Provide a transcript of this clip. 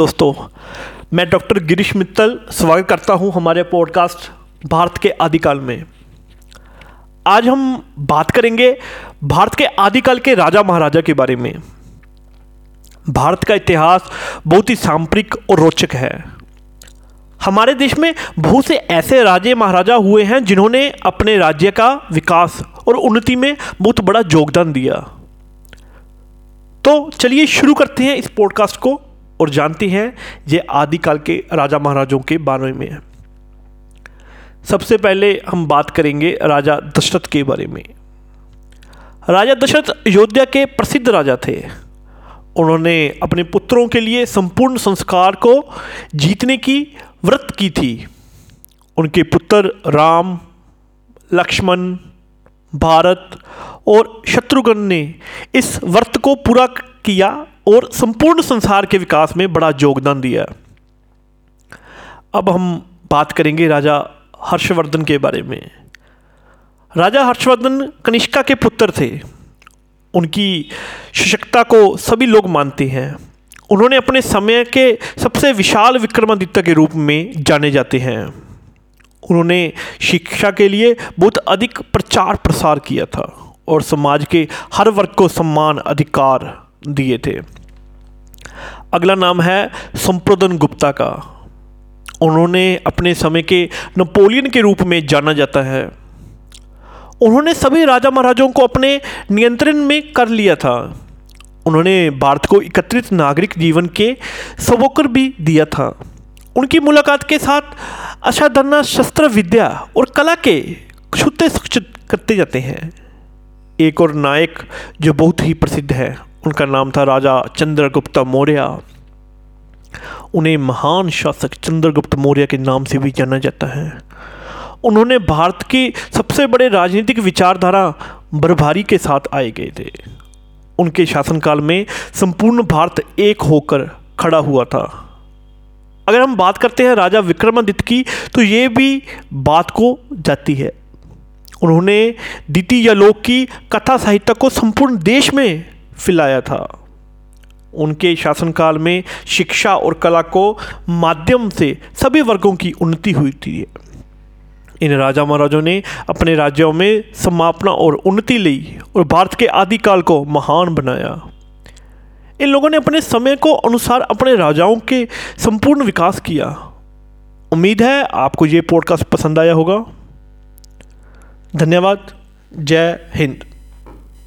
दोस्तों, मैं डॉक्टर गिरीश मित्तल स्वागत करता हूँ हमारे पॉडकास्ट भारत के आदिकाल में। आज हम बात करेंगे भारत के आदिकाल के राजा महाराजा के बारे में। भारत का इतिहास बहुत ही सांप्रिक और रोचक है। हमारे देश में बहुत से ऐसे राजे महाराजा हुए हैं जिन्होंने अपने राज्य का विकास और उन्नति में बहुत बड़ा योगदान दिया। तो चलिए शुरू करते हैं इस पॉडकास्ट को। और जानते हैं, ये आदिकाल के राजा महाराजों के बारे में है। सबसे पहले हम बात करेंगे राजा दशरथ के बारे में। राजा दशरथ अयोध्या के प्रसिद्ध राजा थे। उन्होंने अपने पुत्रों के लिए संपूर्ण संस्कार को जीतने की व्रत की थी। उनके पुत्र राम, लक्ष्मण, भारत और शत्रुघ्न ने इस व्रत को पूरा किया और संपूर्ण संसार के विकास में बड़ा योगदान दिया अब हम बात करेंगे राजा हर्षवर्धन के बारे में। राजा हर्षवर्धन कनिष्का के पुत्र थे। उनकी सशक्ता को सभी लोग मानते हैं। उन्होंने अपने समय के सबसे विशाल विक्रमादित्य के रूप में जाने जाते हैं। उन्होंने शिक्षा के लिए बहुत अधिक प्रचार प्रसार किया था और समाज के हर वर्ग को सम्मान, अधिकार दिए थे। अगला नाम है संप्रदन गुप्ता का। उन्होंने अपने समय के नेपोलियन के रूप में जाना जाता है। उन्होंने सभी राजा महाराजों को अपने नियंत्रण में कर लिया था। उन्होंने भारत को एकत्रित नागरिक जीवन के सबोकर भी दिया था। उनकी मुलाकात के साथ असाधारण शस्त्र विद्या और कला के छुते करते जाते हैं। एक और नायक जो बहुत ही प्रसिद्ध है उनका नाम था राजा चंद्रगुप्त मौर्य। उन्हें महान शासक चंद्रगुप्त मौर्य के नाम से भी जाना जाता है। उन्होंने भारत की सबसे बड़े राजनीतिक विचारधारा बर्भारी के साथ आए गए थे। उनके शासनकाल में संपूर्ण भारत एक होकर खड़ा हुआ था। अगर हम बात करते हैं राजा विक्रमादित्य की तो ये भी बात को जाती है। उन्होंने द्वितीय लोक की कथा साहित्य को संपूर्ण देश में फैलाया था। उनके शासनकाल में शिक्षा और कला को माध्यम से सभी वर्गों की उन्नति हुई थी। इन राजा महाराजों ने अपने राज्यों में समापना और उन्नति ली और भारत के आदिकाल को महान बनाया। इन लोगों ने अपने समय को अनुसार अपने राजाओं के संपूर्ण विकास किया। उम्मीद है आपको ये पॉडकास्ट पसंद आया होगा। धन्यवाद। जय हिंद।